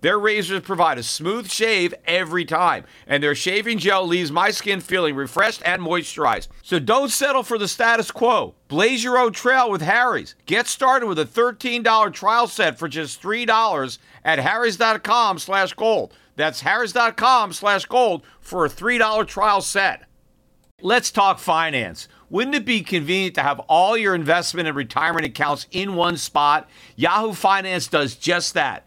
Their razors provide a smooth shave every time, and their shaving gel leaves my skin feeling refreshed and moisturized. So don't settle for the status quo. Blaze your own trail with Harry's. Get started with a $13 trial set for just $3 at harrys.com slash gold. That's harrys.com slash gold for a $3 trial set. Let's talk finance. Wouldn't it be convenient to have all your investment and retirement accounts in one spot? Yahoo Finance does just that.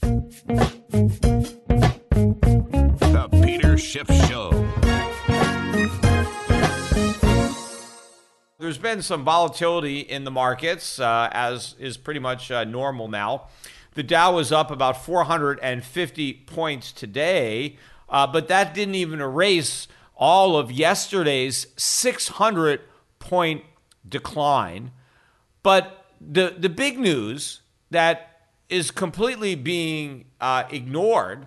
The Peter Schiff Show. There's been some volatility in the markets, uh, as is pretty much uh, normal now. The Dow was up about 450 points today, uh, but that didn't even erase all of yesterday's 600 point decline. But the, the big news that is completely being uh, ignored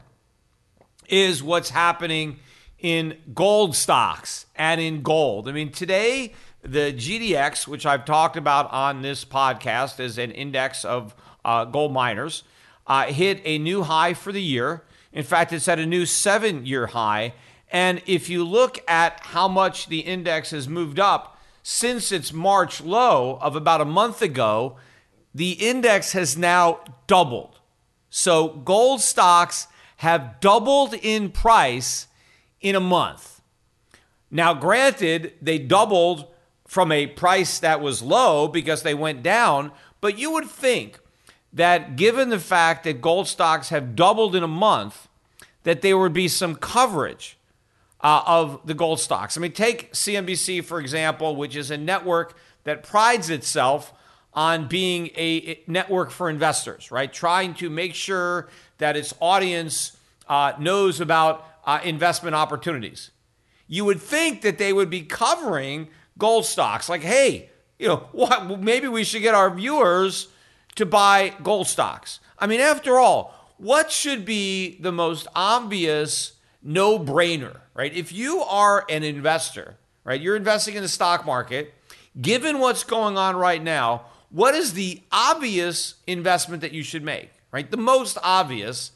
is what's happening in gold stocks and in gold. I mean, today, the GDX, which I've talked about on this podcast as an index of uh, gold miners, uh, hit a new high for the year. In fact, it's at a new seven year high. And if you look at how much the index has moved up since its March low of about a month ago, the index has now doubled. So gold stocks have doubled in price in a month. Now, granted, they doubled from a price that was low because they went down, but you would think that given the fact that gold stocks have doubled in a month, that there would be some coverage uh, of the gold stocks. I mean, take CNBC, for example, which is a network that prides itself on being a network for investors, right? Trying to make sure that its audience uh, knows about uh, investment opportunities. You would think that they would be covering gold stocks, like, hey, you know, what? Maybe we should get our viewers to buy gold stocks. I mean, after all, what should be the most obvious no brainer, right? If you are an investor, right, you're investing in the stock market, given what's going on right now, what is the obvious investment that you should make, right? The most obvious,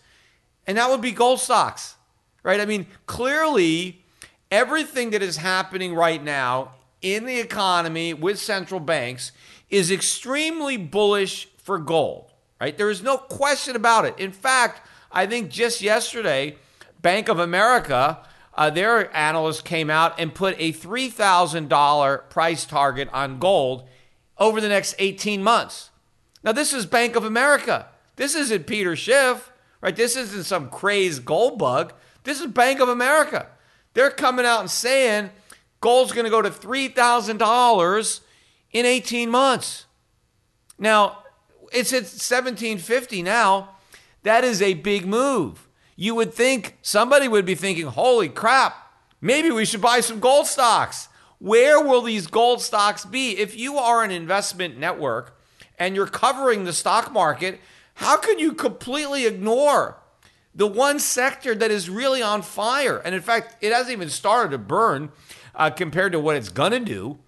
and that would be gold stocks, right? I mean, clearly, everything that is happening right now in the economy with central banks is extremely bullish for gold, right? There is no question about it. In fact, I think just yesterday, Bank of America, uh, their analyst came out and put a $3,000 price target on gold over the next 18 months. Now, this is Bank of America. This isn't Peter Schiff, right? This isn't some crazed gold bug. This is Bank of America. They're coming out and saying gold's going to go to $3,000 in 18 months. Now, it's at 1750 now. That is a big move. You would think somebody would be thinking, holy crap, maybe we should buy some gold stocks. Where will these gold stocks be? If you are an investment network and you're covering the stock market, how can you completely ignore the one sector that is really on fire? And in fact, it hasn't even started to burn uh, compared to what it's going to do.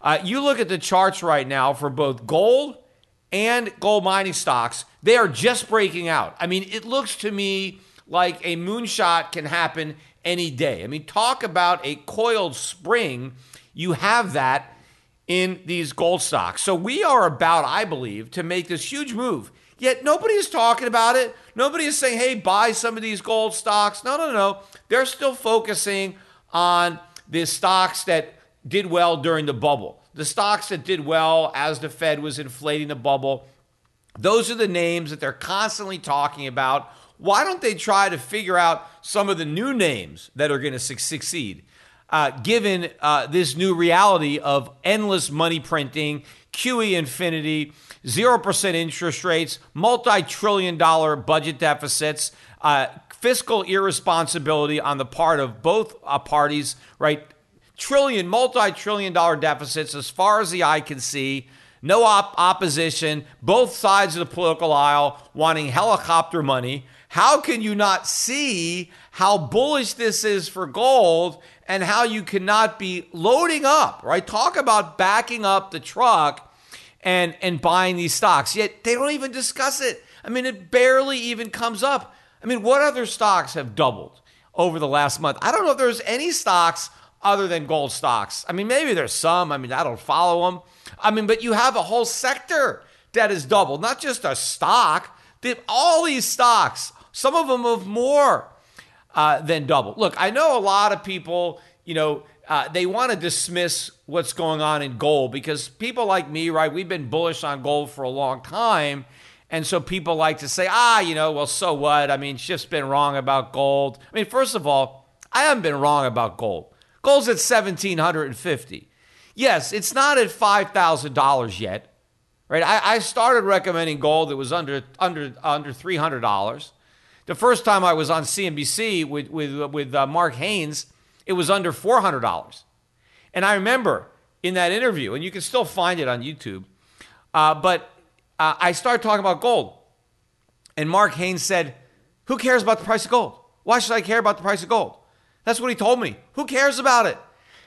Uh, you look at the charts right now for both gold and gold mining stocks, they are just breaking out. I mean, it looks to me like a moonshot can happen any day. I mean, talk about a coiled spring. You have that in these gold stocks. So we are about, I believe, to make this huge move. Yet nobody is talking about it. Nobody is saying, hey, buy some of these gold stocks. No, no, no. They're still focusing on the stocks that did well during the bubble, the stocks that did well as the Fed was inflating the bubble. Those are the names that they're constantly talking about. Why don't they try to figure out some of the new names that are going to su- succeed, uh, given uh, this new reality of endless money printing, QE infinity, 0% interest rates, multi trillion dollar budget deficits, uh, fiscal irresponsibility on the part of both uh, parties, right? Trillion, multi trillion dollar deficits as far as the eye can see. No op- opposition, both sides of the political aisle wanting helicopter money. How can you not see how bullish this is for gold and how you cannot be loading up, right? Talk about backing up the truck and and buying these stocks. Yet they don't even discuss it. I mean, it barely even comes up. I mean, what other stocks have doubled over the last month? I don't know if there's any stocks other than gold stocks. I mean, maybe there's some. I mean, I don't follow them. I mean, but you have a whole sector that is doubled, not just a stock. All these stocks, some of them have more uh, than double. Look, I know a lot of people, you know, uh, they want to dismiss what's going on in gold because people like me, right, we've been bullish on gold for a long time. And so people like to say, ah, you know, well, so what? I mean, Schiff's been wrong about gold. I mean, first of all, I haven't been wrong about gold. Gold's at 1750 Yes, it's not at $5,000 yet, right? I, I, started recommending gold that was under, under, under $300. The first time I was on CNBC with, with, with uh, Mark Haines, it was under $400. And I remember in that interview, and you can still find it on YouTube, uh, but uh, I started talking about gold. And Mark Haines said, Who cares about the price of gold? Why should I care about the price of gold? That's what he told me. Who cares about it?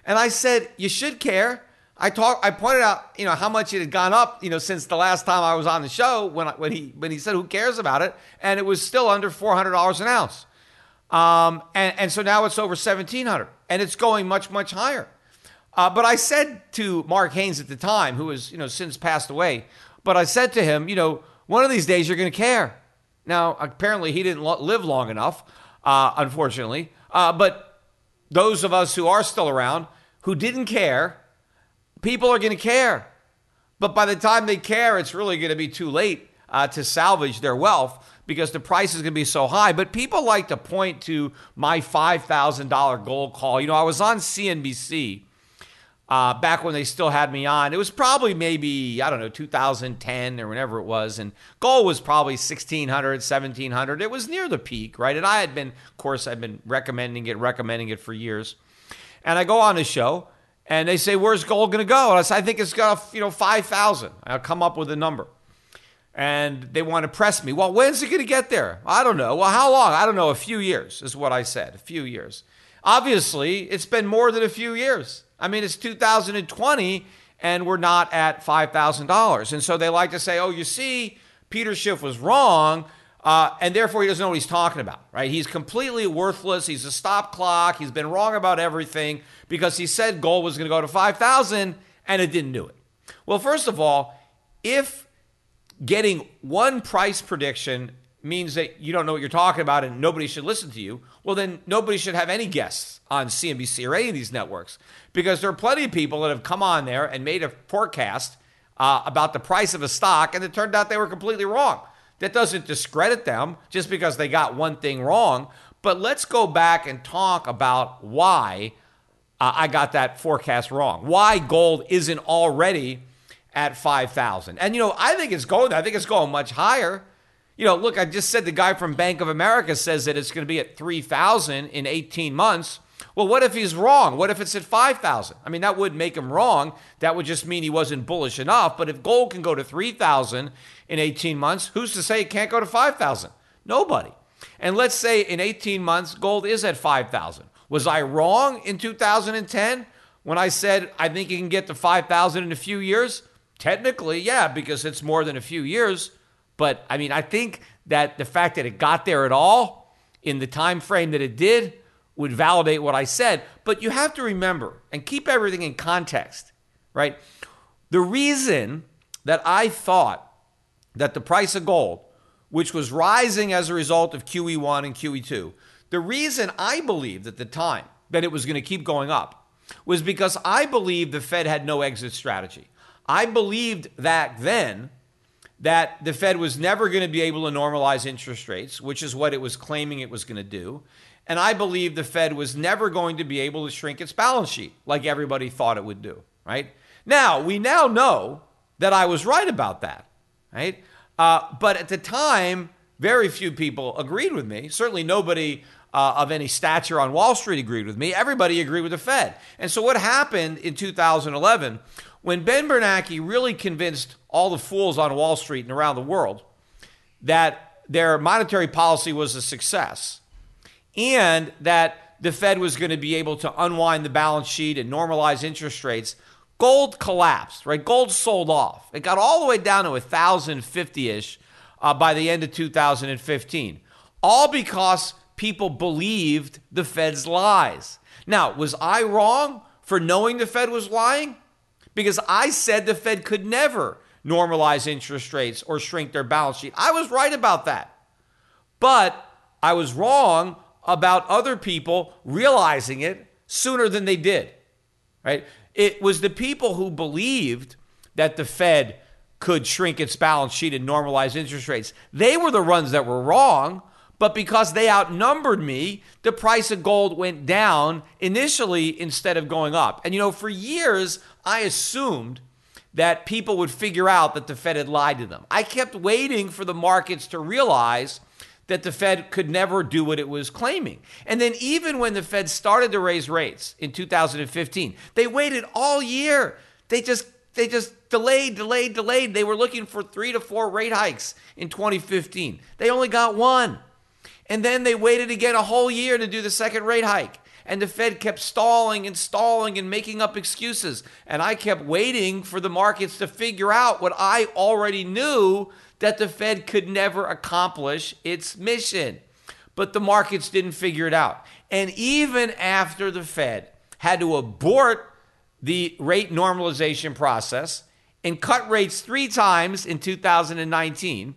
And I said, you should care. I talk. I pointed out, you know, how much it had gone up, you know, since the last time I was on the show when when he when he said, "Who cares about it?" and it was still under four hundred dollars an ounce. Um, and and so now it's over seventeen hundred, and it's going much much higher. Uh, but I said to Mark Haines at the time, who has you know since passed away, but I said to him, you know, one of these days you're going to care. Now apparently he didn't live long enough, uh, unfortunately. Uh, but those of us who are still around who didn't care, people are going to care. But by the time they care, it's really going to be too late uh, to salvage their wealth because the price is going to be so high. But people like to point to my $5,000 gold call. You know, I was on CNBC uh, back when they still had me on. It was probably maybe, I don't know, 2010 or whenever it was. And gold was probably 1600, 1700. It was near the peak, right? And I had been, of course, I've been recommending it, recommending it for years. And I go on the show and they say, Where's gold going to go? And I I think it's got, you know, 5,000. I'll come up with a number. And they want to press me. Well, when's it going to get there? I don't know. Well, how long? I don't know. A few years is what I said. A few years. Obviously, it's been more than a few years. I mean, it's 2020 and we're not at $5,000. And so they like to say, oh, you see, Peter Schiff was wrong. Uh, and therefore, he doesn't know what he's talking about, right? He's completely worthless. He's a stop clock. He's been wrong about everything because he said gold was going to go to 5,000 and it didn't do it. Well, first of all, if getting one price prediction means that you don't know what you're talking about and nobody should listen to you, well, then nobody should have any guests on CNBC or any of these networks because there are plenty of people that have come on there and made a forecast uh, about the price of a stock and it turned out they were completely wrong. That doesn't discredit them just because they got one thing wrong. But let's go back and talk about why uh, I got that forecast wrong. Why gold isn't already at 5,000. And, you know, I think it's going, I think it's going much higher. You know, look, I just said the guy from Bank of America says that it's going to be at 3,000 in 18 months. Well, what if he's wrong? What if it's at 5,000? I mean, that would make him wrong. That would just mean he wasn't bullish enough. But if gold can go to 3,000 in 18 months, who's to say it can't go to 5,000? Nobody. And let's say in 18 months, gold is at 5,000. Was I wrong in 2010 when I said I think it can get to 5,000 in a few years? Technically, yeah, because it's more than a few years. But I mean, I think that the fact that it got there at all in the time frame that it did would validate what I said. But you have to remember and keep everything in context, right? The reason that I thought that the price of gold, which was rising as a result of QE1 and QE2, the reason I believed at the time that it was going to keep going up was because I believed the Fed had no exit strategy. I believed back then that the Fed was never going to be able to normalize interest rates, which is what it was claiming it was going to do. And I believe the Fed was never going to be able to shrink its balance sheet like everybody thought it would do, right? Now, we now know that I was right about that, right? Uh, but at the time, very few people agreed with me. Certainly nobody uh, of any stature on Wall Street agreed with me. Everybody agreed with the Fed. And so what happened in 2011 when Ben Bernanke really convinced all the fools on Wall Street and around the world that their monetary policy was a success and that the Fed was going to be able to unwind the balance sheet and normalize interest rates, gold collapsed, right? Gold sold off. It got all the way down to 1,050 ish uh, by the end of 2015, all because people believed the Fed's lies. Now, was I wrong for knowing the Fed was lying? Because I said the Fed could never normalize interest rates or shrink their balance sheet. I was right about that. But I was wrong about other people realizing it sooner than they did. Right? It was the people who believed that the Fed could shrink its balance sheet and normalize interest rates. They were the ones that were wrong, but because they outnumbered me, the price of gold went down initially instead of going up. And you know, for years, I assumed that people would figure out that the Fed had lied to them. I kept waiting for the markets to realize that the Fed could never do what it was claiming. And then, even when the Fed started to raise rates in 2015, they waited all year. They just they just delayed, delayed, delayed. They were looking for three to four rate hikes in 2015. They only got one. And then they waited again a whole year to do the second rate hike. And the Fed kept stalling and stalling and making up excuses. And I kept waiting for the markets to figure out what I already knew that the Fed could never accomplish its mission. But the markets didn't figure it out. And even after the Fed had to abort the rate normalization process and cut rates three times in 2019,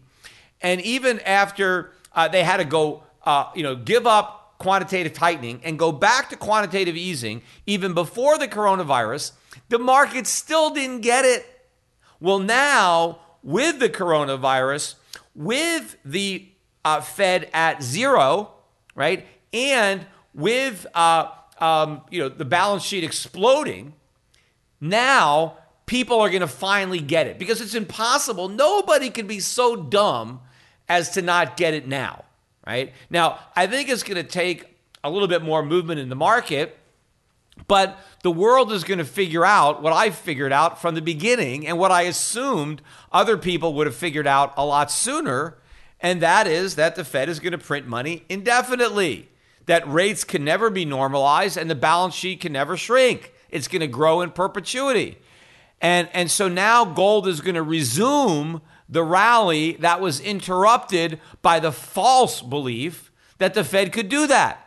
and even after uh, they had to go, uh, you know, give up quantitative tightening and go back to quantitative easing, even before the coronavirus, the market still didn't get it. Well, now with the coronavirus, with the uh, Fed at zero, right, and with uh, um, you know the balance sheet exploding, now people are going to finally get it because it's impossible. Nobody can be so dumb as to not get it now, right? Now, I think it's going to take a little bit more movement in the market but the world is going to figure out what I figured out from the beginning and what I assumed other people would have figured out a lot sooner. And that is that the Fed is going to print money indefinitely, that rates can never be normalized and the balance sheet can never shrink. It's going to grow in perpetuity. And, and so now gold is going to resume the rally that was interrupted by the false belief that the Fed could do that.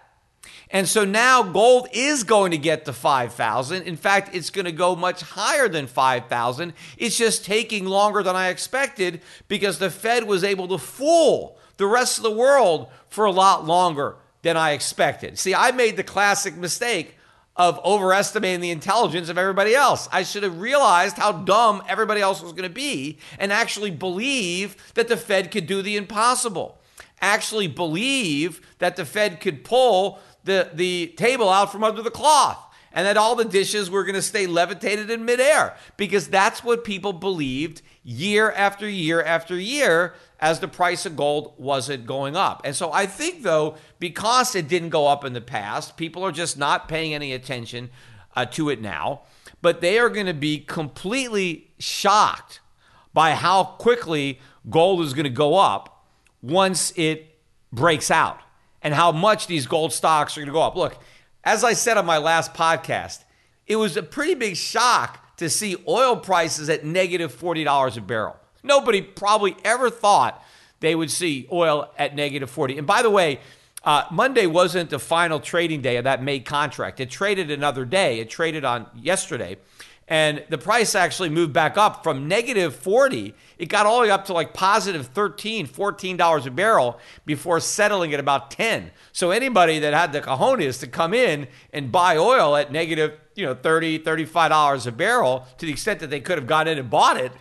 And so now gold is going to get to 5,000. In fact, it's going to go much higher than 5,000. It's just taking longer than I expected because the Fed was able to fool the rest of the world for a lot longer than I expected. See, I made the classic mistake of overestimating the intelligence of everybody else. I should have realized how dumb everybody else was going to be and actually believe that the Fed could do the impossible. Actually believe that the Fed could pull the, the table out from under the cloth and that all the dishes were going to stay levitated in midair because that's what people believed year after year after year as the price of gold wasn't going up. And so I think, though, because it didn't go up in the past, people are just not paying any attention uh, to it now. But they are going to be completely shocked by how quickly gold is going to go up once it breaks out and how much these gold stocks are going to go up. Look, as I said on my last podcast, it was a pretty big shock to see oil prices at negative $40 a barrel. Nobody probably ever thought they would see oil at negative 40. And by the way, uh, Monday wasn't the final trading day of that May contract. It traded another day. It traded on yesterday. And the price actually moved back up from negative 40. It got all the way up to like positive 13, $14 a barrel before settling at about 10. So anybody that had the cojones to come in and buy oil at negative, you know, 30, $35 a barrel to the extent that they could have gone in and bought it,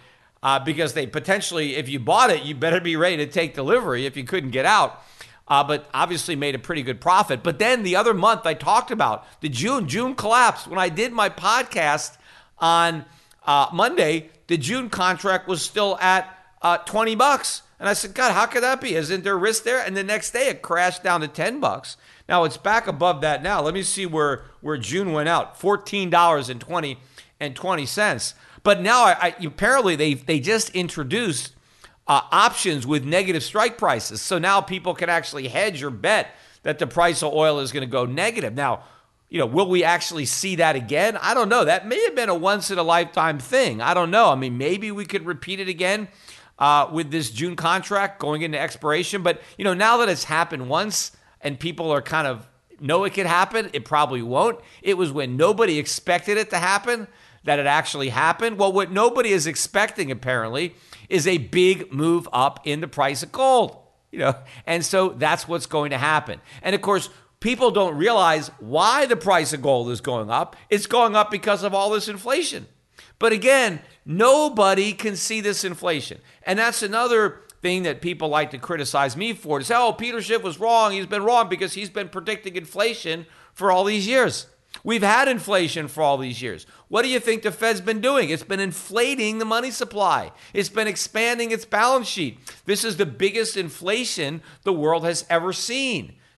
uh, because they potentially, if you bought it, you better be ready to take delivery if you couldn't get out. Uh, but obviously made a pretty good profit. But then the other month I talked about the June, June collapse. When I did my podcast on uh, Monday, the June contract was still at uh, 20 bucks. And I said, God, how could that be? Isn't there risk there? And the next day it crashed down to 10 bucks. Now it's back above that now. Let me see where, where June went out $14.20 and 20 cents. But now, I, I, apparently, they they just introduced uh, options with negative strike prices. So now people can actually hedge or bet that the price of oil is going to go negative. Now, you know, will we actually see that again? I don't know. That may have been a once in a lifetime thing. I don't know. I mean, maybe we could repeat it again uh, with this June contract going into expiration. But you know, now that it's happened once and people are kind of know it could happen, it probably won't. It was when nobody expected it to happen that it actually happened? Well, what nobody is expecting apparently is a big move up in the price of gold. You know, and so that's what's going to happen. And of course, people don't realize why the price of gold is going up. It's going up because of all this inflation. But again, nobody can see this inflation. And that's another thing that people like to criticize me for to say, oh, Peter Schiff was wrong. He's been wrong because he's been predicting inflation for all these years. We've had inflation for all these years. What do you think the Fed's been doing? It's been inflating the money supply. It's been expanding its balance sheet. This is the biggest inflation the world has ever seen.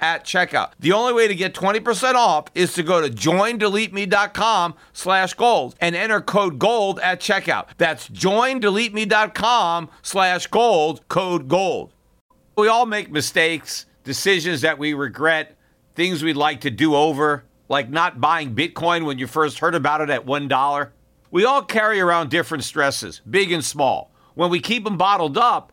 at checkout. The only way to get 20% off is to go to joindeleteme.com slash gold and enter code gold at checkout. That's joindeleteme.com slash gold, code gold. We all make mistakes, decisions that we regret, things we'd like to do over, like not buying Bitcoin when you first heard about it at $1. We all carry around different stresses, big and small. When we keep them bottled up,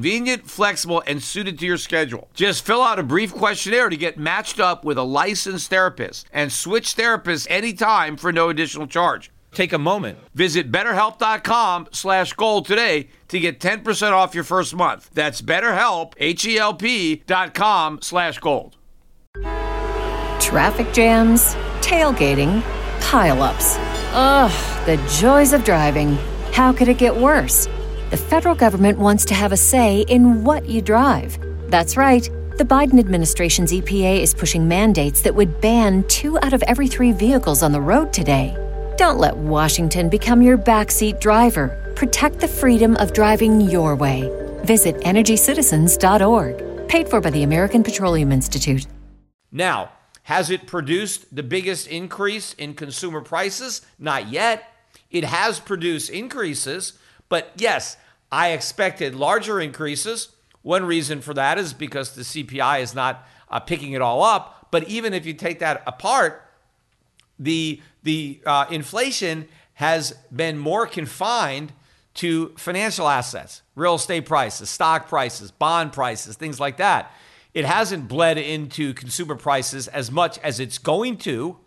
flexible, and suited to your schedule. Just fill out a brief questionnaire to get matched up with a licensed therapist and switch therapists anytime for no additional charge. Take a moment. Visit betterhelp.com slash gold today to get 10% off your first month. That's betterhelp, H-E-L-P dot com slash gold. Traffic jams, tailgating Pileups. Ugh, the joys of driving. How could it get worse? The federal government wants to have a say in what you drive. That's right. The Biden administration's EPA is pushing mandates that would ban two out of every three vehicles on the road today. Don't let Washington become your backseat driver. Protect the freedom of driving your way. Visit EnergyCitizens.org. Paid for by the American Petroleum Institute. Now, has it produced the biggest increase in consumer prices? Not yet. It has produced increases, but yes, I expected larger increases. One reason for that is because the CPI is not uh, picking it all up. But even if you take that apart, the the uh, inflation has been more confined to financial assets, real estate prices, stock prices, bond prices, things like that. It hasn't bled into consumer prices as much as it's going to,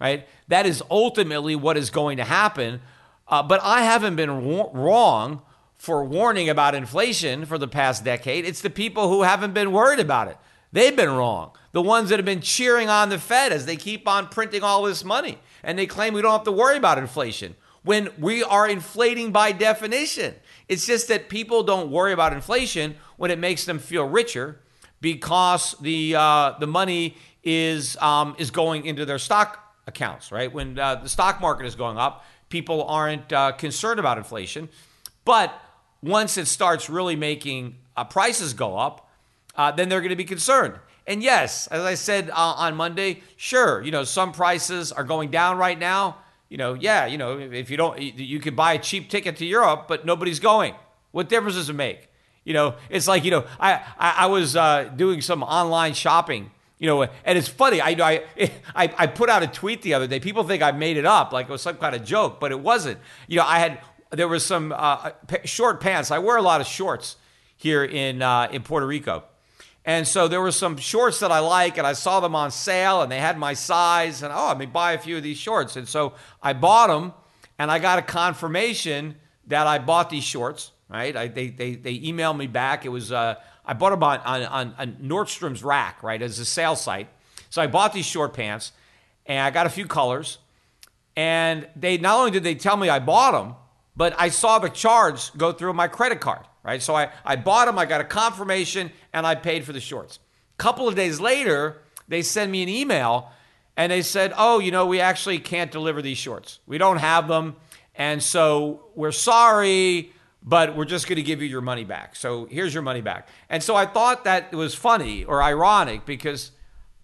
right? That is ultimately what is going to happen. Uh, but I haven't been w- wrong for warning about inflation for the past decade. It's the people who haven't been worried about it. They've been wrong. The ones that have been cheering on the Fed as they keep on printing all this money and they claim we don't have to worry about inflation when we are inflating by definition. It's just that people don't worry about inflation when it makes them feel richer because the uh, the money is um, is going into their stock accounts, right? When uh, the stock market is going up, people aren't uh, concerned about inflation. But once it starts really making uh, prices go up, uh, then they're going to be concerned. And yes, as I said uh, on Monday, sure, you know some prices are going down right now. You know, yeah, you know if you don't, you could buy a cheap ticket to Europe, but nobody's going. What difference does it make? You know, it's like you know, I I, I was uh, doing some online shopping. You know, and it's funny. I, I I I put out a tweet the other day. People think I made it up, like it was some kind of joke, but it wasn't. You know, I had there was some uh, short pants. I wear a lot of shorts here in uh, in Puerto Rico, and so there were some shorts that I like, and I saw them on sale, and they had my size, and oh, I me buy a few of these shorts. And so I bought them, and I got a confirmation that I bought these shorts right? I, they, they, they emailed me back. It was, uh, I bought them on, on, on Nordstrom's rack, right, as a sales site. So I bought these short pants and I got a few colors. And they not only did they tell me I bought them, but I saw the charge go through my credit card, right? So I, I bought them, I got a confirmation, and I paid for the shorts. A couple of days later, they send me an email and they said, Oh, you know, we actually can't deliver these shorts. We don't have them. And so we're sorry but we're just going to give you your money back. So here's your money back. And so I thought that was funny or ironic because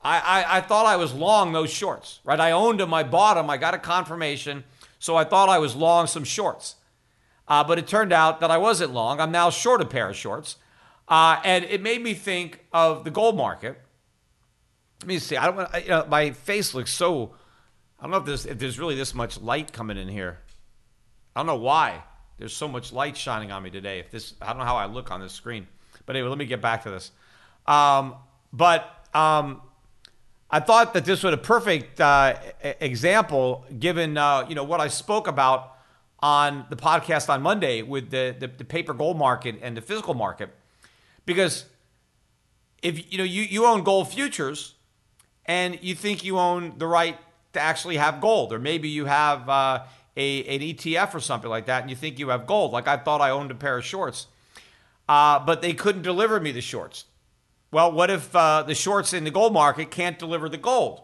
I, I, I, thought I was long those shorts, right? I owned them, I bought them, I got a confirmation. So I thought I was long some shorts. Uh, but it turned out that I wasn't long. I'm now short a pair of shorts. Uh, and it made me think of the gold market. Let me see. I don't. want, you know, my face looks so. I don't know if there's if there's really this much light coming in here. I don't know why. There's so much light shining on me today. If this, I don't know how I look on this screen. But anyway, let me get back to this. Um, but um, I thought that this was a perfect uh, example, given uh, you know what I spoke about on the podcast on Monday with the, the, the paper gold market and the physical market, because if you know you, you own gold futures and you think you own the right to actually have gold, or maybe you have uh, a, an ETF or something like that, and you think you have gold. Like I thought I owned a pair of shorts, uh, but they couldn't deliver me the shorts. Well, what if uh, the shorts in the gold market can't deliver the gold?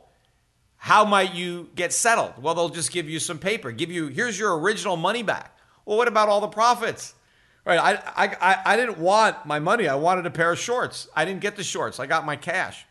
How might you get settled? Well, they'll just give you some paper, give you here's your original money back. Well, what about all the profits? Right, I, I, I didn't want my money. I wanted a pair of shorts. I didn't get the shorts. I got my cash.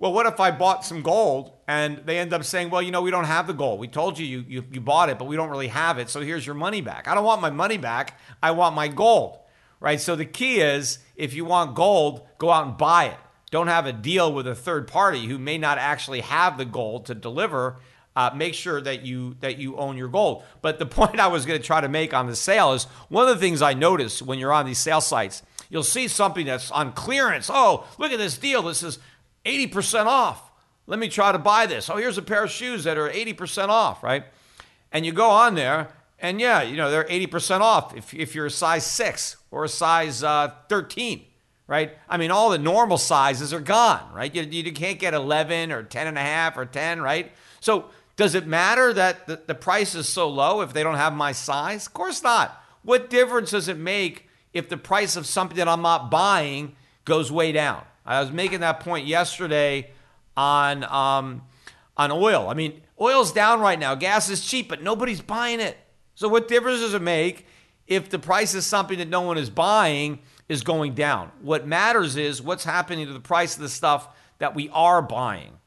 Well, what if I bought some gold and they end up saying, well, you know, we don't have the gold. We told you, you you, you bought it, but we don't really have it. So here's your money back. I don't want my money back. I want my gold, right? So the key is if you want gold, go out and buy it. Don't have a deal with a third party who may not actually have the gold to deliver. Uh, make sure that you that you own your gold. But the point I was going to try to make on the sale is one of the things I notice when you're on these sale sites, you'll see something that's on clearance. Oh, look at this deal. This is 80% off. Let me try to buy this. Oh, here's a pair of shoes that are 80% off, right? And you go on there, and yeah, you know, they're 80% off if, if you're a size six or a size uh, 13, right? I mean, all the normal sizes are gone, right? You, you can't get 11 or 10 and a half or 10, right? So Does it matter that the, the price is so low if they don't have my size? Of course not. What difference does it make if the price of something that I'm not buying goes way down? I was making that point yesterday on um, on oil. I mean, oil's down right now. Gas is cheap, but nobody's buying it. So what difference does it make if the price of something that no one is buying is going down? What matters is what's happening to the price of the stuff that we are buying.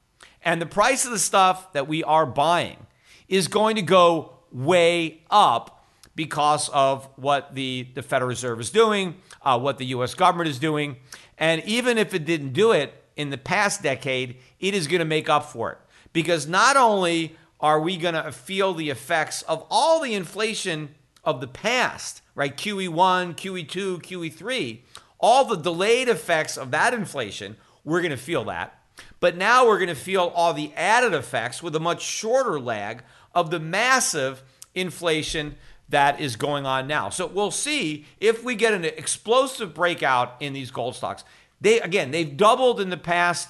And the price of the stuff that we are buying is going to go way up because of what the, the Federal Reserve is doing, uh, what the US government is doing. And even if it didn't do it in the past decade, it is going to make up for it. Because not only are we going to feel the effects of all the inflation of the past, right? QE1, QE2, QE3, all the delayed effects of that inflation, we're going to feel that. But now we're going to feel all the added effects with a much shorter lag of the massive inflation that is going on now. So we'll see if we get an explosive breakout in these gold stocks. They again, they've doubled in the past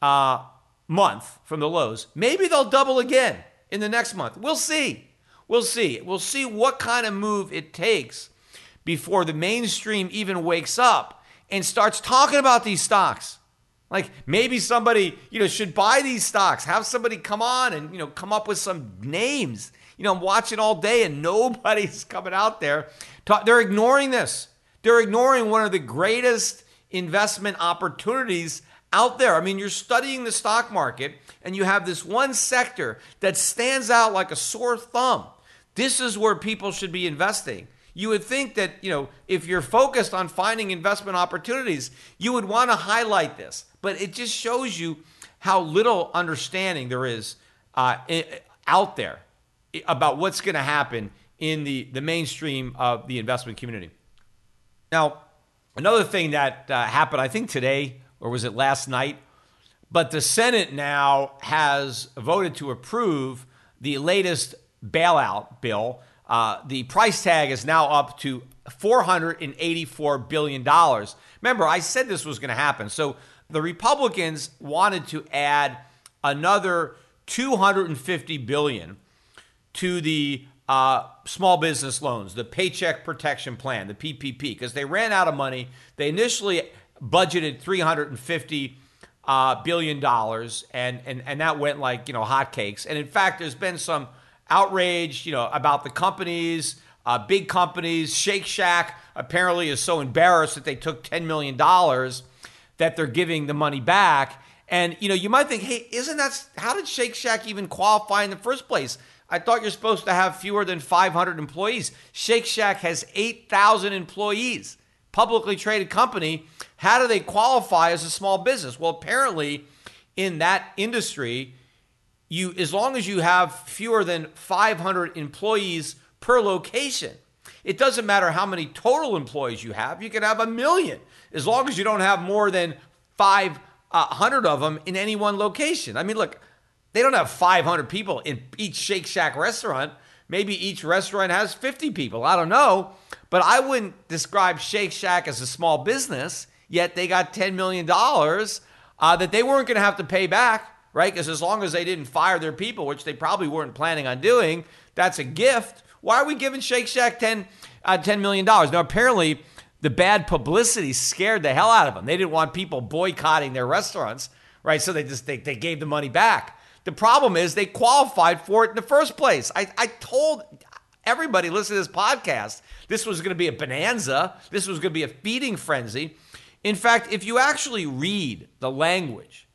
uh, month from the lows. Maybe they'll double again in the next month. We'll see. We'll see. We'll see what kind of move it takes before the mainstream even wakes up and starts talking about these stocks. Like maybe somebody, you know, should buy these stocks. Have somebody come on and, you know, come up with some names. You know, I'm watching all day and nobody's coming out there. They're ignoring this. They're ignoring one of the greatest investment opportunities out there. I mean, you're studying the stock market and you have this one sector that stands out like a sore thumb. This is where people should be investing. You would think that, you know, if you're focused on finding investment opportunities, you would want to highlight this. But it just shows you how little understanding there is uh, out there about what's going to happen in the, the mainstream of the investment community. Now, another thing that uh, happened, I think today, or was it last night? But the Senate now has voted to approve the latest bailout bill uh, the price tag is now up to $484 billion. Remember, I said this was going to happen. So the Republicans wanted to add another 250 billion to the uh, small business loans, the Paycheck Protection Plan, the PPP, because they ran out of money. They initially budgeted 350 uh, billion dollars, and and and that went like you know hotcakes. And in fact, there's been some outrage, you know, about the companies, uh, big companies. Shake Shack apparently is so embarrassed that they took $10 million that they're giving the money back. And, you know, you might think, hey, isn't that, how did Shake Shack even qualify in the first place? I thought you're supposed to have fewer than 500 employees. Shake Shack has 8,000 employees, publicly traded company. How do they qualify as a small business? Well, apparently, in that industry, you as long as you have fewer than 500 employees per location. It doesn't matter how many total employees you have. You can have a million as long as you don't have more than 500 uh, of them in any one location. I mean, look, they don't have 500 people in each Shake Shack restaurant. Maybe each restaurant has 50 people. I don't know. But I wouldn't describe Shake Shack as a small business, yet they got $10 million uh, that they weren't going to have to pay back right? Because as long as they didn't fire their people, which they probably weren't planning on doing, that's a gift. Why are we giving Shake Shack 10, uh, $10 million? Now, apparently, the bad publicity scared the hell out of them. They didn't want people boycotting their restaurants, right? So they just they, they gave the money back. The problem is they qualified for it in the first place. I, I told everybody listen to this podcast this was going to be a bonanza. This was going to be a feeding frenzy. In fact, if you actually read the language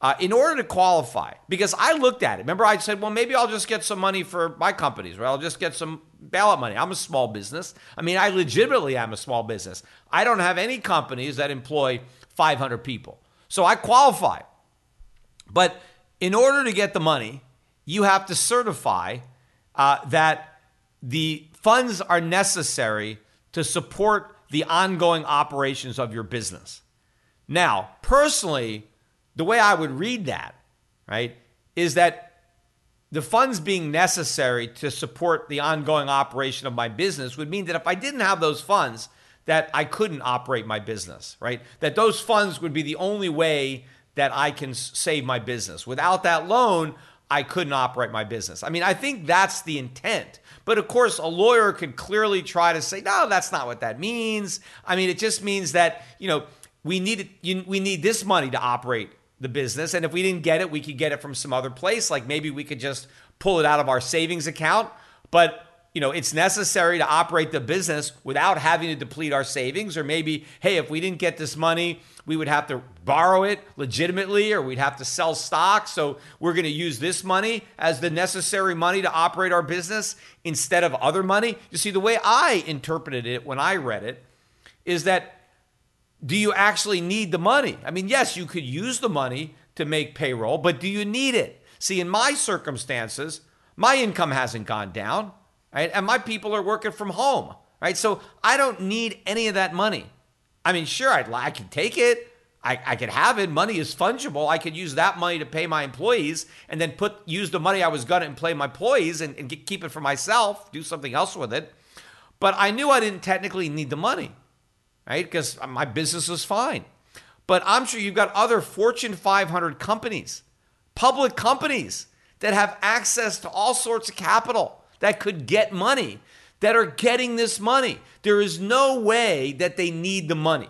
uh, in order to qualify, because I looked at it. Remember, I said, well, maybe I'll just get some money for my companies, right? I'll just get some ballot money. I'm a small business. I mean, I legitimately am a small business. I don't have any companies that employ 500 people. So I qualify. But in order to get the money, you have to certify uh, that the funds are necessary to support the ongoing operations of your business. Now, personally, the way I would read that, right, is that the funds being necessary to support the ongoing operation of my business would mean that if I didn't have those funds, that I couldn't operate my business, right? That those funds would be the only way that I can save my business. Without that loan, I couldn't operate my business. I mean, I think that's the intent. But of course, a lawyer could clearly try to say, no, that's not what that means. I mean, it just means that, you know, we need we need this money to operate the business. And if we didn't get it, we could get it from some other place. Like maybe we could just pull it out of our savings account. But you know, it's necessary to operate the business without having to deplete our savings. Or maybe, hey, if we didn't get this money, we would have to borrow it legitimately or we'd have to sell stock. So we're going to use this money as the necessary money to operate our business instead of other money. You see, the way I interpreted it when I read it is that do you actually need the money? I mean, yes, you could use the money to make payroll, but do you need it? See, in my circumstances, my income hasn't gone down right? And my people are working from home, right? So I don't need any of that money. I mean, sure, I'd I can take it. I, I could have it. Money is fungible. I could use that money to pay my employees and then put use the money I was going to employ my employees and, and get, keep it for myself, do something else with it. But I knew I didn't technically need the money, right? Because my business was fine. But I'm sure you've got other Fortune 500 companies, public companies that have access to all sorts of capital that could get money that are getting this money. There is no way that they need the money,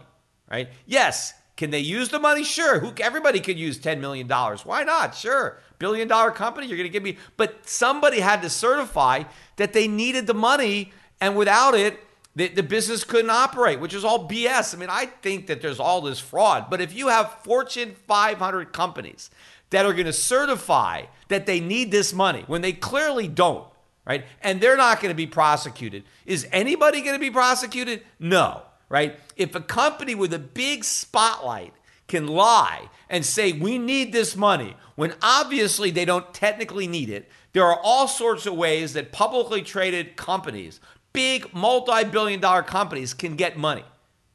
right? Yes, can they use the money? Sure. Who everybody could use 10 million dollars. Why not? Sure. Billion dollar company, you're going to give me but somebody had to certify that they needed the money and without it the, the business couldn't operate, which is all BS. I mean, I think that there's all this fraud, but if you have Fortune 500 companies that are going to certify that they need this money when they clearly don't, right? And they're not going to be prosecuted. Is anybody going to be prosecuted? No, right? If a company with a big spotlight can lie and say, we need this money, when obviously they don't technically need it, there are all sorts of ways that publicly traded companies, big multi billion dollar companies, can get money.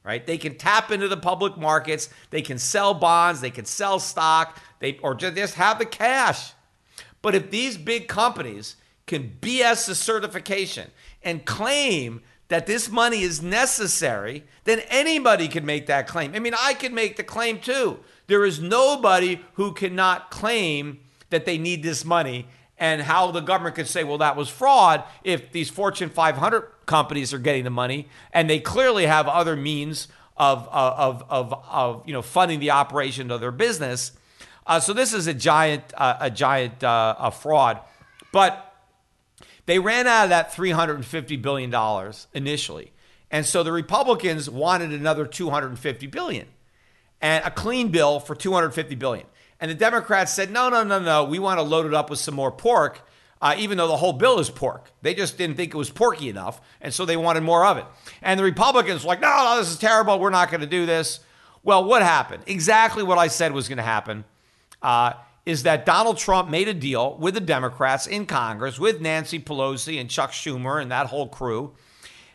Right? They can tap into the public markets, they can sell bonds, they can sell stock, they or just have the cash. But if these big companies can BS the certification and claim that this money is necessary, then anybody can make that claim. I mean, I can make the claim too. There is nobody who cannot claim that they need this money and how the government could say, well, that was fraud if these Fortune 500 companies are getting the money and they clearly have other means of, of, of, of you know, funding the operation of their business. Uh, so this is a giant, uh, a giant uh, a fraud. But they ran out of that $350 billion initially. And so the Republicans wanted another 250 billion and a clean bill for 250 billion. And the Democrats said, no, no, no, no, we want to load it up with some more pork, uh, even though the whole bill is pork. They just didn't think it was porky enough, and so they wanted more of it. And the Republicans were like, no, no, this is terrible. We're not going to do this. Well, what happened? Exactly what I said was going to happen. Uh, is that Donald Trump made a deal with the Democrats in Congress, with Nancy Pelosi and Chuck Schumer and that whole crew.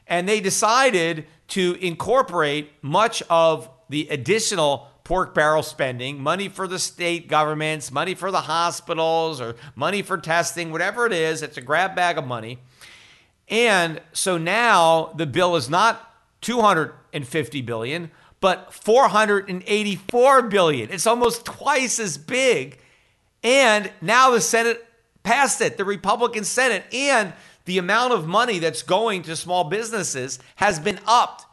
And they decided to incorporate much of the additional pork barrel spending, money for the state governments, money for the hospitals, or money for testing, whatever it is, it's a grab bag of money. And so now the bill is not 250 billion, but 484 billion. It's almost twice as big and now the Senate passed it, the Republican Senate, and the amount of money that's going to small businesses has been upped.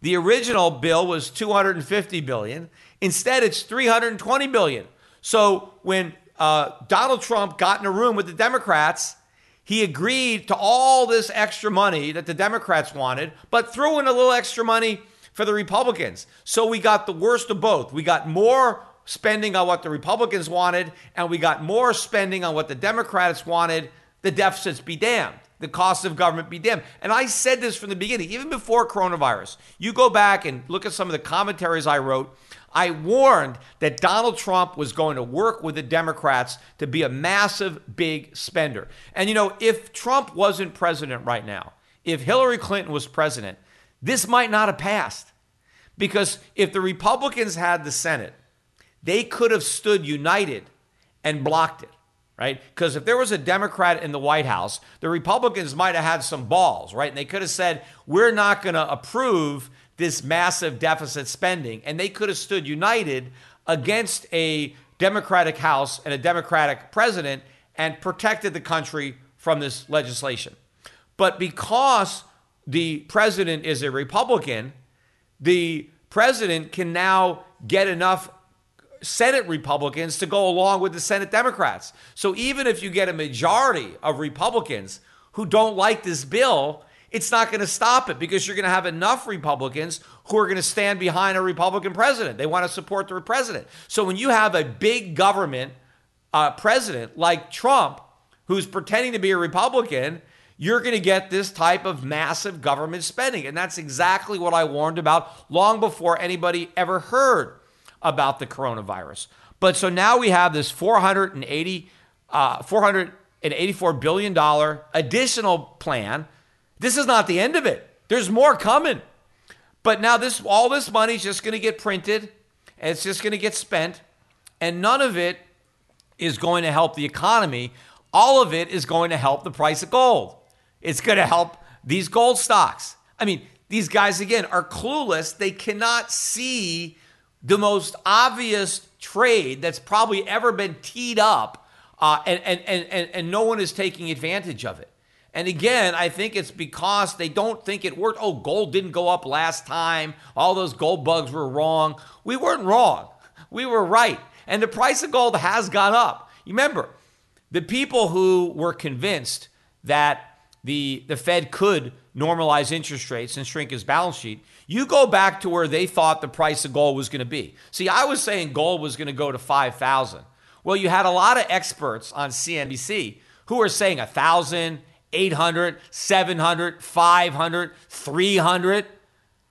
The original bill was 250 billion. Instead, it's 320 billion. So when uh, Donald Trump got in a room with the Democrats, he agreed to all this extra money that the Democrats wanted, but threw in a little extra money for the Republicans. So we got the worst of both. We got more spending on what the Republicans wanted, and we got more spending on what the Democrats wanted, the deficits be damned. The cost of government be damned. And I said this from the beginning, even before coronavirus. You go back and look at some of the commentaries I wrote. I warned that Donald Trump was going to work with the Democrats to be a massive, big spender. And you know, if Trump wasn't president right now, if Hillary Clinton was president, this might not have passed. Because if the Republicans had the Senate, they could have stood united and blocked it, right? Because if there was a Democrat in the White House, the Republicans might have had some balls, right? And they could have said, we're not going to approve this massive deficit spending. And they could have stood united against a Democratic House and a Democratic president and protected the country from this legislation. But because the president is a Republican, the president can now get enough Senate Republicans to go along with the Senate Democrats. So even if you get a majority of Republicans who don't like this bill, it's not going to stop it because you're going to have enough Republicans who are going to stand behind a Republican president. They want to support the president. So when you have a big government uh, president like Trump, who's pretending to be a Republican, you're going to get this type of massive government spending. And that's exactly what I warned about long before anybody ever heard about the coronavirus. But so now we have this 480, uh, 484 billion dollar additional plan. This is not the end of it. There's more coming. But now this all this money is just going to get printed and it's just going to get spent and none of it is going to help the economy. All of it is going to help the price of gold. It's going to help these gold stocks. I mean, these guys again are clueless. They cannot see the most obvious trade that's probably ever been teed up, uh, and, and, and, and no one is taking advantage of it. And again, I think it's because they don't think it worked. Oh, gold didn't go up last time. All those gold bugs were wrong. We weren't wrong. We were right. And the price of gold has gone up. Remember, the people who were convinced that the, the Fed could normalize interest rates and shrink his balance sheet, you go back to where they thought the price of gold was going to be. See, I was saying gold was going to go to 5,000. Well, you had a lot of experts on CNBC who were saying 1,000, 800, 700, 500, 300.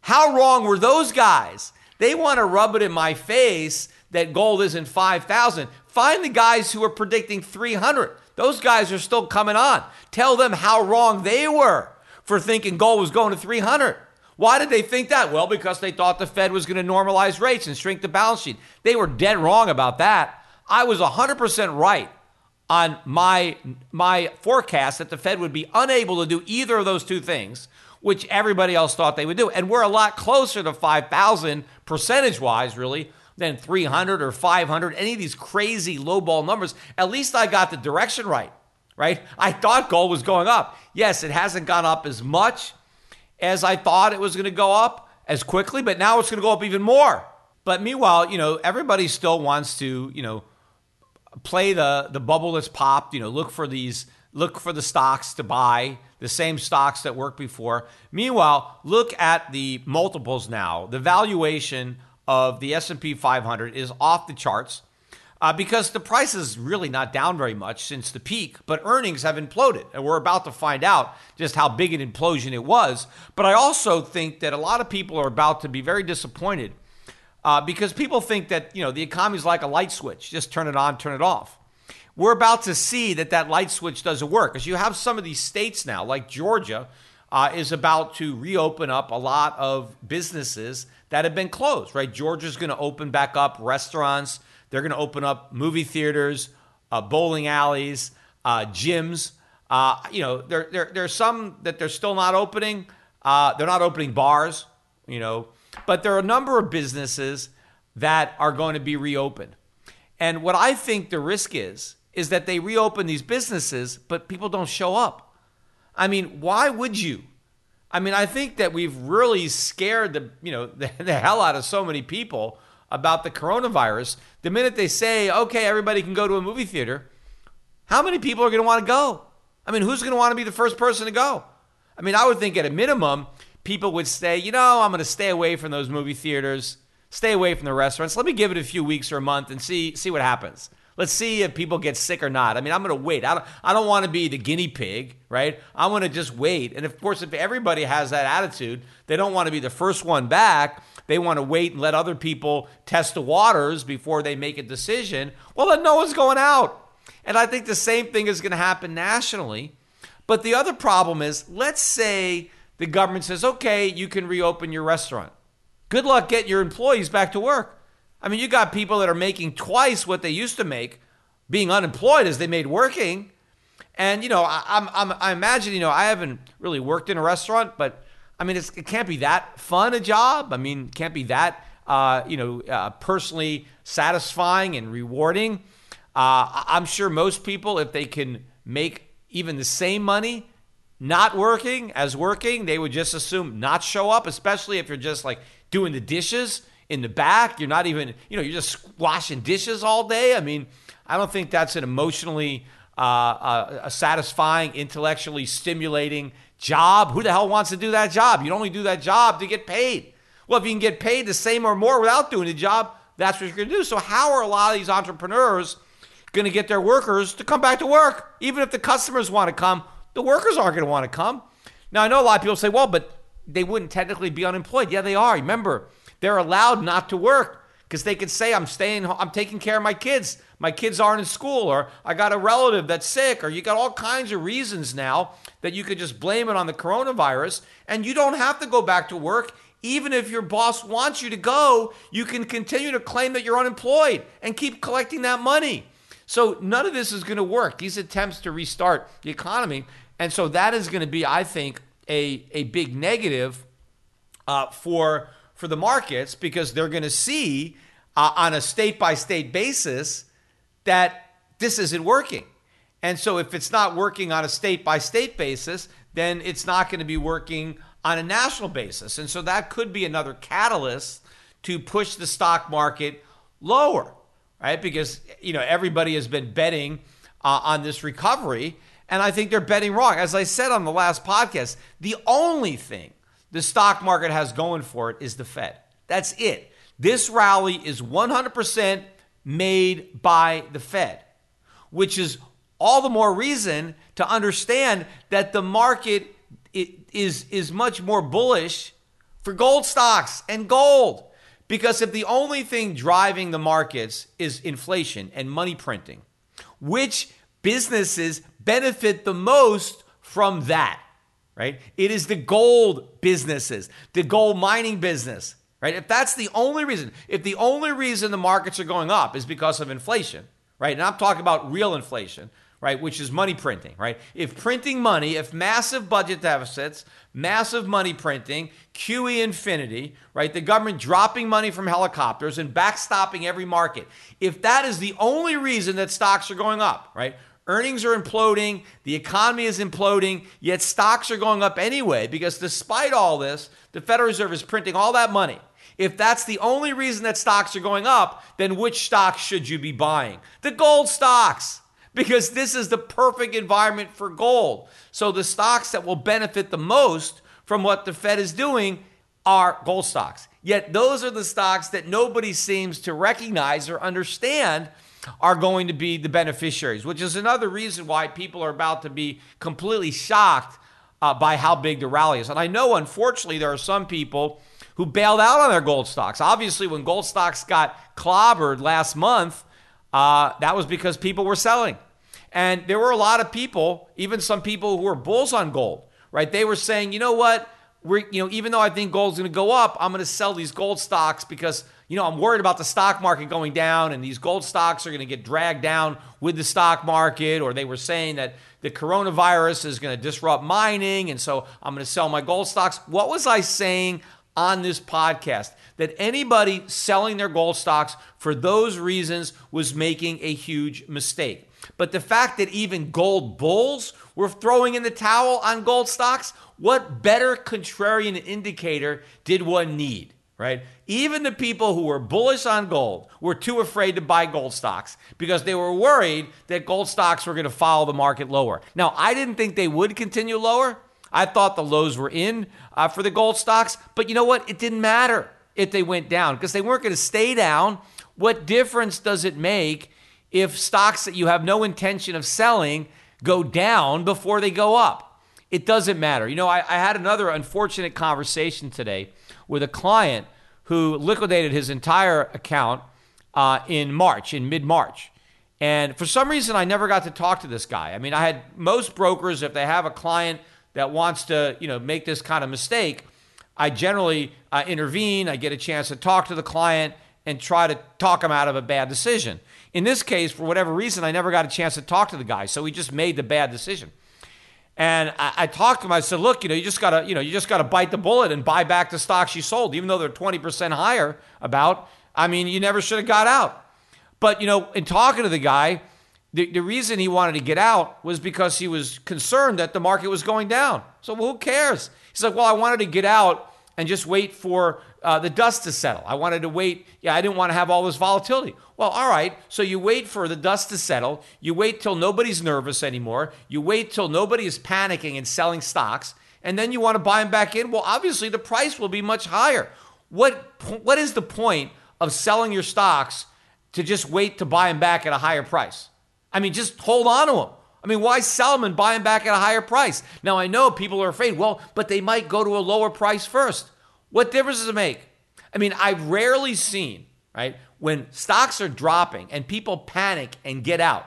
How wrong were those guys? They want to rub it in my face that gold isn't 5,000. Find the guys who are predicting 300. Those guys are still coming on. Tell them how wrong they were for thinking gold was going to 300. Why did they think that? Well, because they thought the Fed was going to normalize rates and shrink the balance sheet. They were dead wrong about that. I was 100% right on my my forecast that the Fed would be unable to do either of those two things, which everybody else thought they would do. And we're a lot closer to 5,000 percentage wise, really, than 300 or 500, any of these crazy lowball numbers. At least I got the direction right, right? I thought gold was going up. Yes, it hasn't gone up as much as I thought it was going to go up as quickly, but now it's going to go up even more. But meanwhile, you know, everybody still wants to, you know, play the the bubble that's popped, you know, look for these look for the stocks to buy, the same stocks that worked before. Meanwhile, look at the multiples now. The valuation of the S&P 500 is off the charts uh, because the price is really not down very much since the peak, but earnings have imploded. And we're about to find out just how big an implosion it was. But I also think that a lot of people are about to be very disappointed uh, because people think that, you know, the economy is like a light switch, just turn it on, turn it off. We're about to see that that light switch doesn't work because you have some of these states now, like Georgia, uh, is about to reopen up a lot of businesses that have been closed, right? Georgia's going to open back up restaurants they're going to open up movie theaters, uh, bowling alleys, uh, gyms. Uh, you know, there, there, there's some that they're still not opening. Uh, they're not opening bars, you know, but there are a number of businesses that are going to be reopened. And what I think the risk is, is that they reopen these businesses, but people don't show up. I mean, why would you? I mean, I think that we've really scared the, you know, the, the hell out of so many people about the coronavirus, the minute they say, okay, everybody can go to a movie theater, how many people are going to want to go? I mean, who's going to want to be the first person to go? I mean, I would think at a minimum, people would say, you know, I'm going to stay away from those movie theaters, stay away from the restaurants. Let me give it a few weeks or a month and see see what happens. Let's see if people get sick or not. I mean, I'm going to wait. I don't, I don't want to be the guinea pig, right? I want to just wait. And of course, if everybody has that attitude, they don't want to be the first one back. They want to wait and let other people test the waters before they make a decision. Well, then no one's going out. And I think the same thing is going to happen nationally. But the other problem is let's say the government says, okay, you can reopen your restaurant. Good luck getting your employees back to work. I mean, you got people that are making twice what they used to make being unemployed as they made working. And, you know, I, I'm, I'm, I imagine, you know, I haven't really worked in a restaurant, but I mean, it can't be that fun a job. I mean, it can't be that, uh, you know, uh, personally satisfying and rewarding. Uh, I'm sure most people, if they can make even the same money not working as working, they would just assume not show up, especially if you're just like doing the dishes in the back. You're not even, you know, you're just washing dishes all day. I mean, I don't think that's an emotionally uh, uh, a satisfying, intellectually stimulating job. Who the hell wants to do that job? You only do that job to get paid. Well, if you can get paid the same or more without doing the job, that's what you're going to do. So, how are a lot of these entrepreneurs going to get their workers to come back to work? Even if the customers want to come, the workers aren't going to want to come. Now, I know a lot of people say, well, but they wouldn't technically be unemployed. Yeah, they are. Remember, they're allowed not to work because they could say, I'm staying, I'm taking care of my kids. My kids aren't in school, or I got a relative that's sick, or you got all kinds of reasons now that you could just blame it on the coronavirus. And you don't have to go back to work. Even if your boss wants you to go, you can continue to claim that you're unemployed and keep collecting that money. So none of this is going to work. These attempts to restart the economy. And so that is going to be, I think, a, a big negative uh, for for the markets because they're going to see uh, on a state by state basis that this isn't working. And so if it's not working on a state by state basis, then it's not going to be working on a national basis. And so that could be another catalyst to push the stock market lower, right? Because you know everybody has been betting uh, on this recovery, and I think they're betting wrong. As I said on the last podcast, the only thing the stock market has going for it is the Fed. That's it. This rally is 100% made by the Fed, which is all the more reason to understand that the market is, is much more bullish for gold stocks and gold. Because if the only thing driving the markets is inflation and money printing, which businesses benefit the most from that? Right? It is the gold businesses, the gold mining business, right? If that's the only reason, if the only reason the markets are going up is because of inflation, right? And I'm talking about real inflation, right? Which is money printing, right? If printing money, if massive budget deficits, massive money printing, QE infinity, right? The government dropping money from helicopters and backstopping every market. If that is the only reason that stocks are going up, right? Earnings are imploding, the economy is imploding, yet stocks are going up anyway because despite all this, the Federal Reserve is printing all that money. If that's the only reason that stocks are going up, then which stocks should you be buying? The gold stocks, because this is the perfect environment for gold. So the stocks that will benefit the most from what the Fed is doing are gold stocks. Yet those are the stocks that nobody seems to recognize or understand are going to be the beneficiaries, which is another reason why people are about to be completely shocked uh, by how big the rally is. And I know, unfortunately, there are some people who bailed out on their gold stocks. Obviously, when gold stocks got clobbered last month, uh, that was because people were selling. And there were a lot of people, even some people who were bulls on gold, right? They were saying, you know what? We're, you know, even though I think gold's going to go up, I'm going to sell these gold stocks because you know, I'm worried about the stock market going down and these gold stocks are going to get dragged down with the stock market. Or they were saying that the coronavirus is going to disrupt mining. And so I'm going to sell my gold stocks. What was I saying on this podcast? That anybody selling their gold stocks for those reasons was making a huge mistake. But the fact that even gold bulls were throwing in the towel on gold stocks, what better contrarian indicator did one need? Right? Even the people who were bullish on gold were too afraid to buy gold stocks because they were worried that gold stocks were going to follow the market lower. Now, I didn't think they would continue lower. I thought the lows were in uh, for the gold stocks, but you know what? It didn't matter if they went down because they weren't going to stay down. What difference does it make if stocks that you have no intention of selling go down before they go up? It doesn't matter. You know, I, I had another unfortunate conversation today with a client who liquidated his entire account uh, in March, in mid March. And for some reason, I never got to talk to this guy. I mean, I had most brokers, if they have a client that wants to, you know, make this kind of mistake, I generally uh, intervene. I get a chance to talk to the client and try to talk him out of a bad decision. In this case, for whatever reason, I never got a chance to talk to the guy, so he just made the bad decision. And I, I, talked to him. I said, "Look, you know, you just gotta, you know, you just gotta bite the bullet and buy back the stocks you sold, even though they're twenty percent higher. About, I mean, you never should have got out." But, you know, in talking to the guy, the, the reason he wanted to get out was because he was concerned that the market was going down. So, well, who cares? He's like, well, I wanted to get out and just wait for uh, the dust to settle. I wanted to wait. Yeah, I didn't want to have all this volatility. Well, all right. So you wait for the dust to settle. You wait till nobody's nervous anymore. You wait till nobody is panicking and selling stocks. And then you want to buy them back in. Well, obviously, the price will be much higher. What, what is the point of selling your stocks to just wait to buy them back at a higher price? I mean, just hold on to them. I mean, why sell them and buy them back at a higher price? Now, I know people are afraid, well, but they might go to a lower price first. What difference does it make? I mean, I've rarely seen, right, when stocks are dropping and people panic and get out,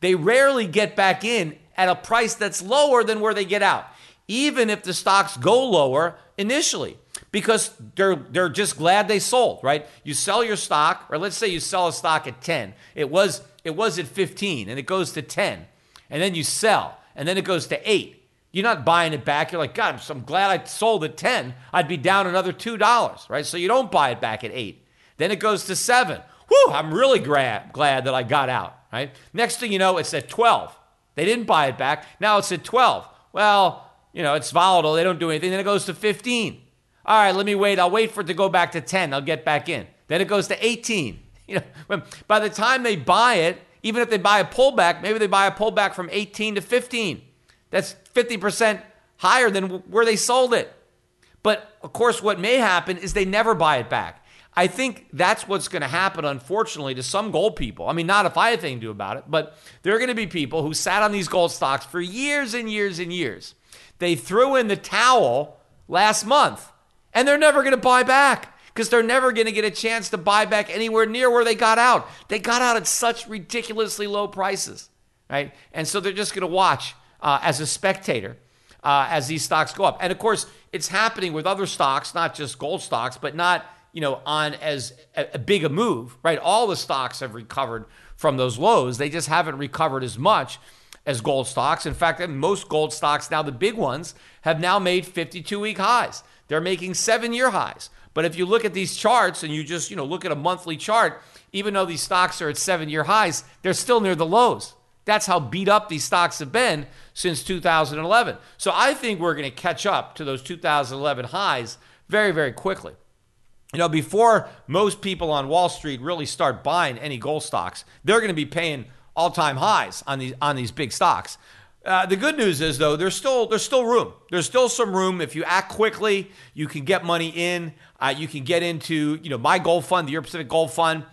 they rarely get back in at a price that's lower than where they get out, even if the stocks go lower initially because they're they're just glad they sold, right? You sell your stock, or let's say you sell a stock at 10. It was it was at 15 and it goes to 10. And then you sell, and then it goes to 8. You're not buying it back. You're like, God, I'm glad I sold at 10. I'd be down another $2, right? So you don't buy it back at 8. Then it goes to 7. Whew, I'm really glad, glad that I got out, right? Next thing you know, it's at 12. They didn't buy it back. Now it's at 12. Well, you know, it's volatile. They don't do anything. Then it goes to 15. All right, let me wait. I'll wait for it to go back to 10. I'll get back in. Then it goes to 18. You know, by the time they buy it, even if they buy a pullback, maybe they buy a pullback from 18 to 15. That's 50% higher than where they sold it. But of course, what may happen is they never buy it back. I think that's what's going to happen, unfortunately, to some gold people. I mean, not if I had anything to do about it, but there are going to be people who sat on these gold stocks for years and years and years. They threw in the towel last month and they're never going to buy back because they're never going to get a chance to buy back anywhere near where they got out. They got out at such ridiculously low prices, right? And so they're just going to watch uh, as a spectator uh, as these stocks go up. And of course, it's happening with other stocks, not just gold stocks, but not you know on as a, a big a move, right? All the stocks have recovered from those lows. They just haven't recovered as much as gold stocks. In fact, most gold stocks now, the big ones, have now made 52 week highs. They're making seven year highs. But if you look at these charts and you just, you know, look at a monthly chart, even though these stocks are at seven year highs, they're still near the lows. That's how beat up these stocks have been since 2011. So I think we're going to catch up to those 2011 highs very, very quickly. You know, before most people on Wall Street really start buying any gold stocks, they're going to be paying all-time highs on these on these big stocks. Uh, the good news is though there's still there's still room. There's still some room if you act quickly. You can get money in. Uh, you can get into you know my gold fund, the Euro Pacific Gold Fund.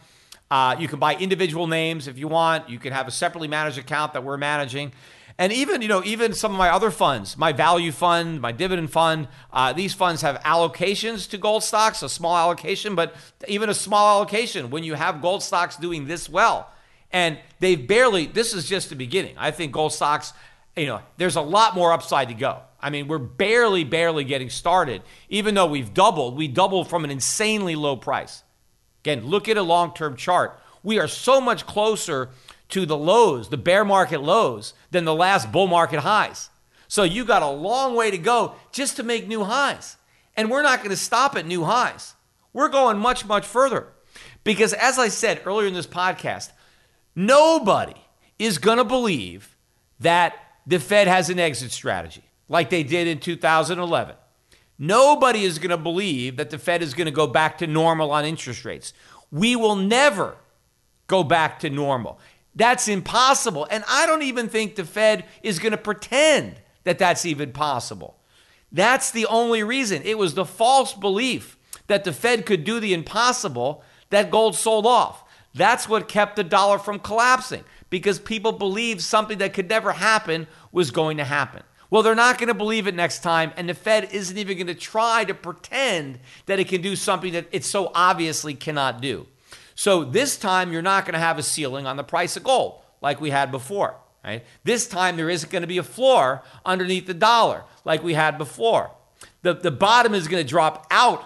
Uh, you can buy individual names if you want. You can have a separately managed account that we're managing. And even, you know, even some of my other funds, my value fund, my dividend fund, uh, these funds have allocations to gold stocks, a small allocation, but even a small allocation when you have gold stocks doing this well. And they've barely, this is just the beginning. I think gold stocks, you know, there's a lot more upside to go. I mean, we're barely, barely getting started. Even though we've doubled, we doubled from an insanely low price. Again, look at a long term chart. We are so much closer to the lows, the bear market lows, than the last bull market highs. So you got a long way to go just to make new highs. And we're not going to stop at new highs. We're going much, much further. Because as I said earlier in this podcast, nobody is going to believe that the Fed has an exit strategy like they did in 2011. Nobody is going to believe that the Fed is going to go back to normal on interest rates. We will never go back to normal. That's impossible. And I don't even think the Fed is going to pretend that that's even possible. That's the only reason. It was the false belief that the Fed could do the impossible that gold sold off. That's what kept the dollar from collapsing because people believed something that could never happen was going to happen. Well, they're not going to believe it next time, and the Fed isn't even going to try to pretend that it can do something that it so obviously cannot do. So this time, you're not going to have a ceiling on the price of gold like we had before. Right? This time, there isn't going to be a floor underneath the dollar like we had before. The, the bottom is going to drop out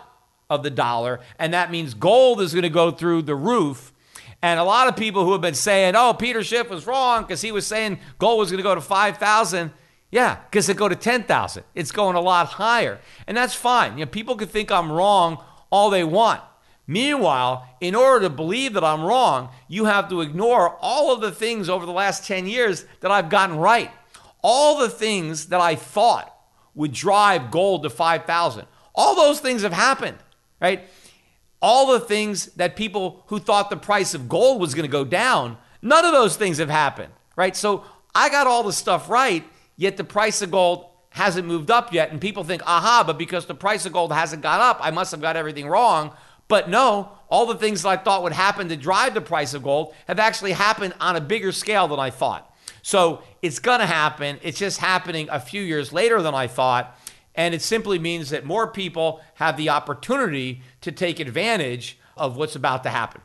of the dollar, and that means gold is going to go through the roof. And a lot of people who have been saying, oh, Peter Schiff was wrong because he was saying gold was going to go to 5,000 yeah, because it go to 10,000. It's going a lot higher. And that's fine. You know, people can think I'm wrong all they want. Meanwhile, in order to believe that I'm wrong, you have to ignore all of the things over the last 10 years that I've gotten right. All the things that I thought would drive gold to 5,000. All those things have happened, right? All the things that people who thought the price of gold was going to go down, none of those things have happened, right? So I got all the stuff right, yet the price of gold hasn't moved up yet. And people think, aha, but because the price of gold hasn't gone up, I must have got everything wrong. But no, all the things that I thought would happen to drive the price of gold have actually happened on a bigger scale than I thought. So it's going to happen. It's just happening a few years later than I thought. And it simply means that more people have the opportunity to take advantage of what's about to happen.